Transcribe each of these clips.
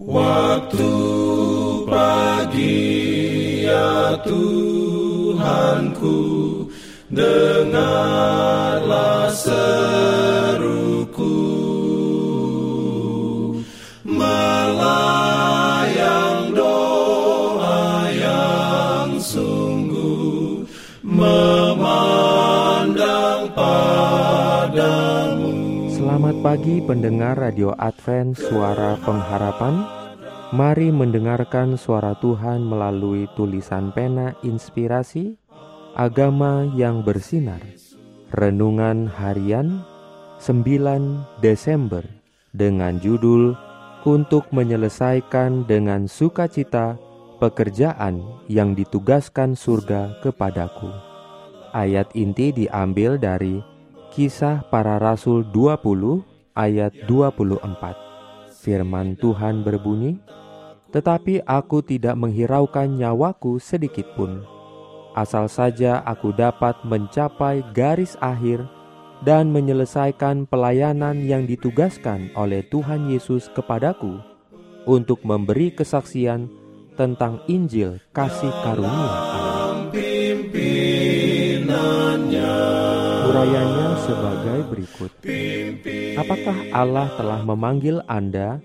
Waktu pagi ya Tuhanku Dengarlah Pagi pendengar Radio Advent Suara Pengharapan Mari mendengarkan suara Tuhan melalui tulisan pena inspirasi Agama yang bersinar. Renungan harian 9 Desember Dengan judul Untuk menyelesaikan dengan sukacita pekerjaan yang ditugaskan surga kepadaku. Ayat inti diambil dari Kisah para Rasul 20 ayat 24. Firman Tuhan berbunyi, "Tetapi aku tidak menghiraukan nyawaku sedikit pun, asal saja aku dapat mencapai garis akhir dan menyelesaikan pelayanan yang ditugaskan oleh Tuhan Yesus kepadaku untuk memberi kesaksian tentang Injil kasih karunia Urayanya sebagai berikut. Apakah Allah telah memanggil Anda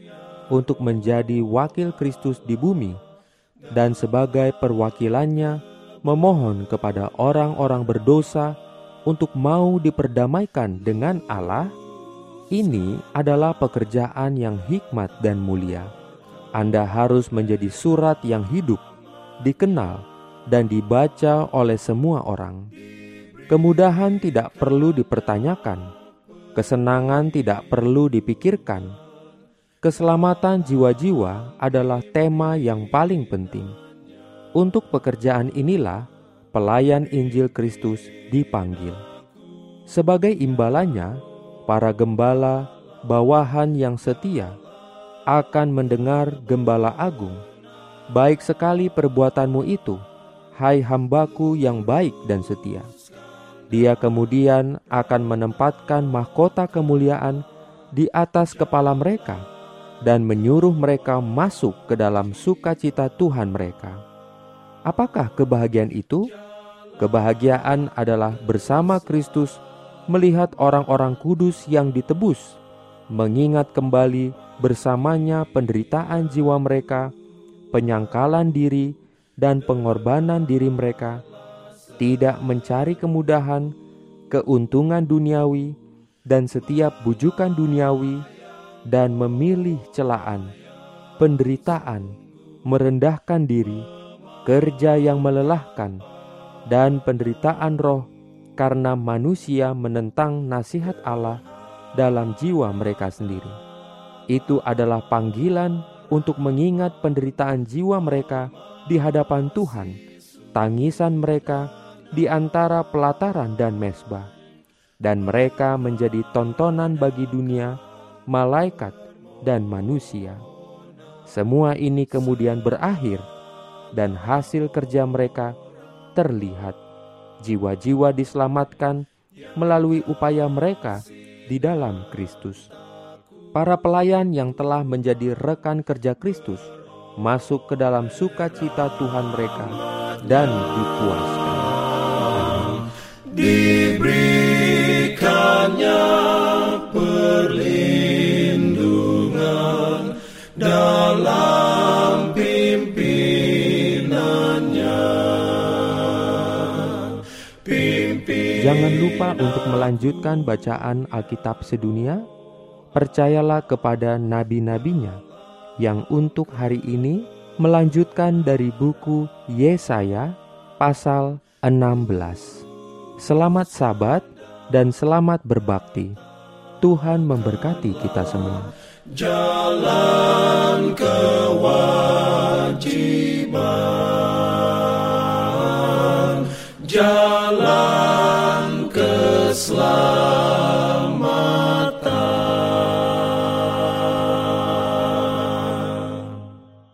untuk menjadi wakil Kristus di bumi dan sebagai perwakilannya memohon kepada orang-orang berdosa untuk mau diperdamaikan dengan Allah? Ini adalah pekerjaan yang hikmat dan mulia. Anda harus menjadi surat yang hidup, dikenal, dan dibaca oleh semua orang. Kemudahan tidak perlu dipertanyakan, kesenangan tidak perlu dipikirkan. Keselamatan jiwa-jiwa adalah tema yang paling penting. Untuk pekerjaan inilah pelayan Injil Kristus dipanggil. Sebagai imbalannya, para gembala bawahan yang setia akan mendengar gembala agung. Baik sekali perbuatanmu itu, hai hambaku yang baik dan setia. Dia kemudian akan menempatkan mahkota kemuliaan di atas kepala mereka dan menyuruh mereka masuk ke dalam sukacita Tuhan mereka. Apakah kebahagiaan itu? Kebahagiaan adalah bersama Kristus melihat orang-orang kudus yang ditebus, mengingat kembali bersamanya penderitaan jiwa mereka, penyangkalan diri, dan pengorbanan diri mereka tidak mencari kemudahan, keuntungan duniawi, dan setiap bujukan duniawi, dan memilih celaan, penderitaan, merendahkan diri, kerja yang melelahkan, dan penderitaan roh karena manusia menentang nasihat Allah dalam jiwa mereka sendiri. Itu adalah panggilan untuk mengingat penderitaan jiwa mereka di hadapan Tuhan, tangisan mereka di antara pelataran dan mesbah, dan mereka menjadi tontonan bagi dunia, malaikat, dan manusia. Semua ini kemudian berakhir, dan hasil kerja mereka terlihat. Jiwa-jiwa diselamatkan melalui upaya mereka di dalam Kristus. Para pelayan yang telah menjadi rekan kerja Kristus masuk ke dalam sukacita Tuhan mereka dan dipuaskan diberikannya perlindungan dalam pimpinannya. Pimpin Jangan lupa untuk melanjutkan bacaan Alkitab sedunia. Percayalah kepada nabi-nabinya yang untuk hari ini melanjutkan dari buku Yesaya pasal 16. Selamat Sabat dan selamat berbakti. Tuhan memberkati kita semua. Jalan kewajiban, jalan keselamatan.